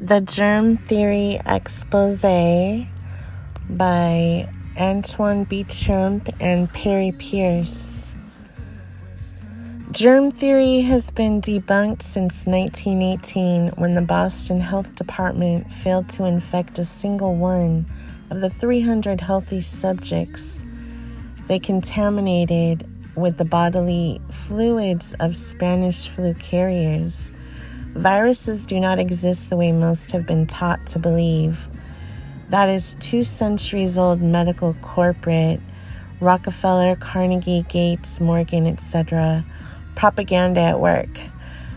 The Germ Theory Expose by Antoine Béchamp and Perry Pierce. Germ theory has been debunked since 1918 when the Boston Health Department failed to infect a single one of the 300 healthy subjects they contaminated with the bodily fluids of Spanish flu carriers Viruses do not exist the way most have been taught to believe. That is two centuries old medical corporate, Rockefeller, Carnegie, Gates, Morgan, etc., propaganda at work.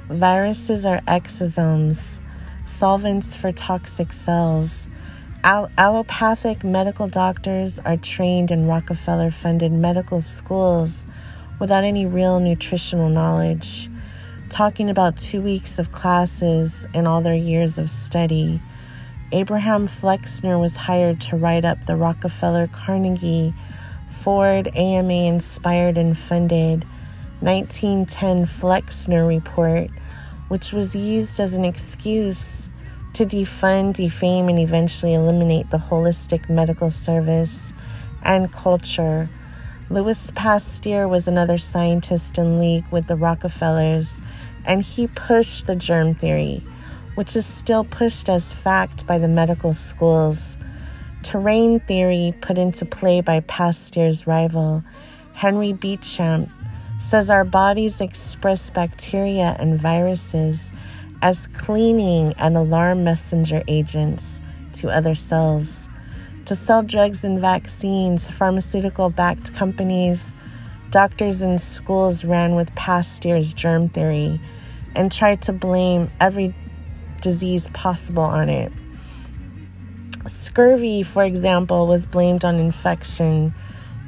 Viruses are exosomes, solvents for toxic cells. All- allopathic medical doctors are trained in Rockefeller funded medical schools without any real nutritional knowledge talking about two weeks of classes and all their years of study. Abraham Flexner was hired to write up the Rockefeller Carnegie Ford AMA inspired and funded 1910 Flexner Report, which was used as an excuse to defund, defame, and eventually eliminate the holistic medical service and culture. Louis Pasteur was another scientist in league with the Rockefellers and he pushed the germ theory, which is still pushed as fact by the medical schools. Terrain theory, put into play by Pasteur's rival, Henry Béchamp, says our bodies express bacteria and viruses as cleaning and alarm messenger agents to other cells. To sell drugs and vaccines, pharmaceutical backed companies Doctors and schools ran with Pasteur's germ theory and tried to blame every disease possible on it. Scurvy, for example, was blamed on infection,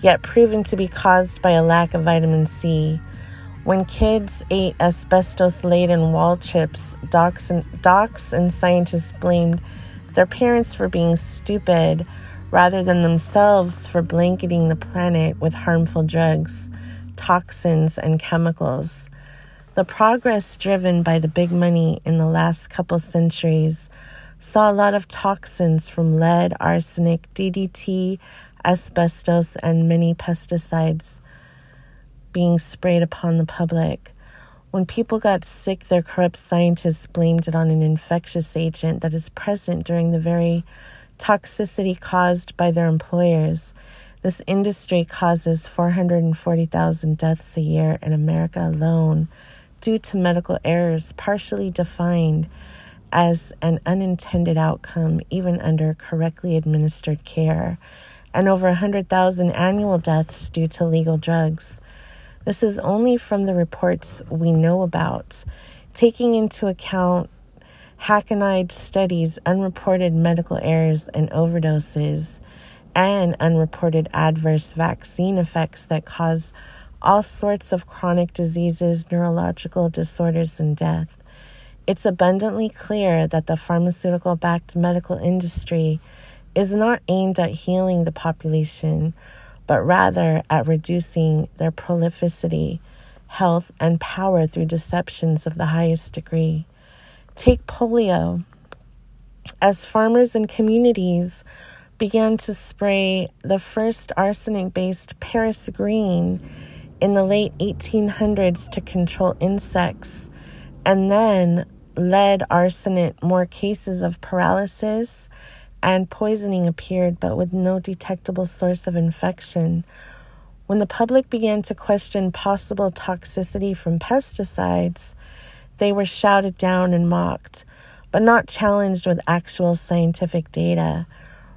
yet proven to be caused by a lack of vitamin C. When kids ate asbestos laden wall chips, docs and, docs and scientists blamed their parents for being stupid rather than themselves for blanketing the planet with harmful drugs toxins, and chemicals. The progress driven by the big money in the last couple centuries saw a lot of toxins from lead, arsenic, DDT, asbestos, and many pesticides being sprayed upon the public. When people got sick, their corrupt scientists blamed it on an infectious agent that is present during the very toxicity caused by their employers this industry causes 440,000 deaths a year in America alone due to medical errors partially defined as an unintended outcome, even under correctly administered care, and over 100,000 annual deaths due to legal drugs. This is only from the reports we know about, taking into account hackneyed studies, unreported medical errors, and overdoses and unreported adverse vaccine effects that cause all sorts of chronic diseases, neurological disorders, and death. It's abundantly clear that the pharmaceutical backed medical industry is not aimed at healing the population, but rather at reducing their prolificity, health, and power through deceptions of the highest degree. Take polio. As farmers and communities began to spray the first arsenic based Paris green in the late 1800s to control insects, and then lead arsenic, more cases of paralysis and poisoning appeared, but with no detectable source of infection. When the public began to question possible toxicity from pesticides, they were shouted down and mocked, but not challenged with actual scientific data.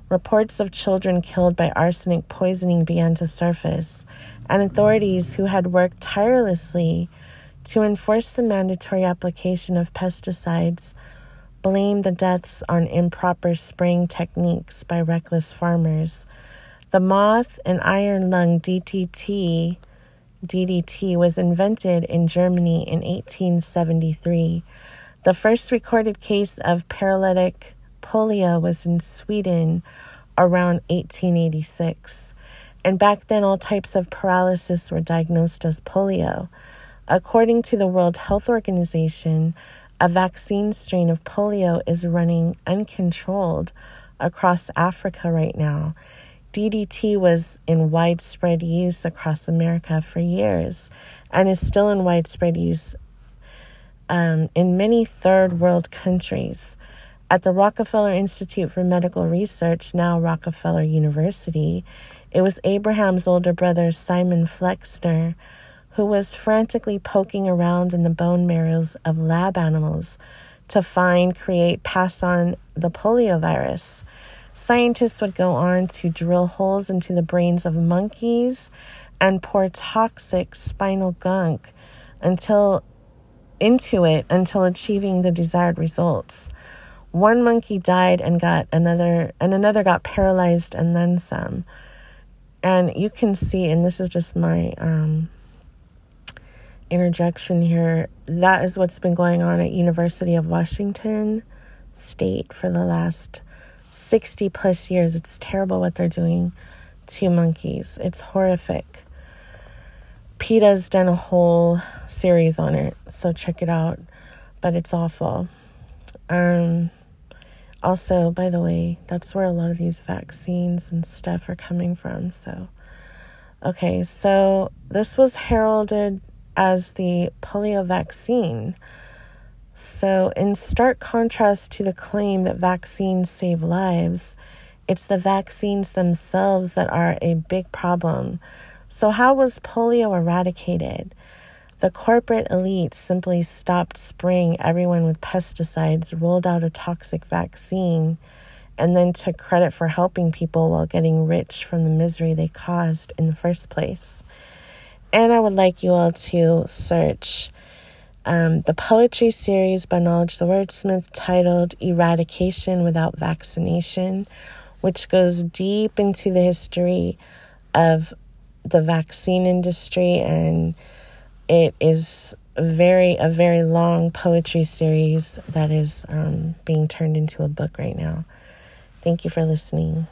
Reports of children killed by arsenic poisoning began to surface, and authorities who had worked tirelessly to enforce the mandatory application of pesticides blamed the deaths on improper spraying techniques by reckless farmers. The moth and iron lung DDT DDT was invented in Germany in 1873. The first recorded case of paralytic polio was in Sweden around 1886. And back then, all types of paralysis were diagnosed as polio. According to the World Health Organization, a vaccine strain of polio is running uncontrolled across Africa right now. DDT was in widespread use across America for years and is still in widespread use um, in many third world countries. At the Rockefeller Institute for Medical Research, now Rockefeller University, it was Abraham's older brother, Simon Flexner, who was frantically poking around in the bone marrows of lab animals to find, create, pass on the polio virus. Scientists would go on to drill holes into the brains of monkeys and pour toxic spinal gunk until into it until achieving the desired results. One monkey died and got another and another got paralyzed and then some. And you can see and this is just my um interjection here. That is what's been going on at University of Washington State for the last 60 plus years. It's terrible what they're doing to monkeys. It's horrific. PETA's done a whole series on it, so check it out. But it's awful. Um, also, by the way, that's where a lot of these vaccines and stuff are coming from. So, okay, so this was heralded as the polio vaccine. So, in stark contrast to the claim that vaccines save lives, it's the vaccines themselves that are a big problem. So, how was polio eradicated? The corporate elite simply stopped spraying everyone with pesticides, rolled out a toxic vaccine, and then took credit for helping people while getting rich from the misery they caused in the first place. And I would like you all to search um, the poetry series by Knowledge the Wordsmith titled Eradication Without Vaccination, which goes deep into the history of the vaccine industry and it is very a very long poetry series that is um, being turned into a book right now. Thank you for listening.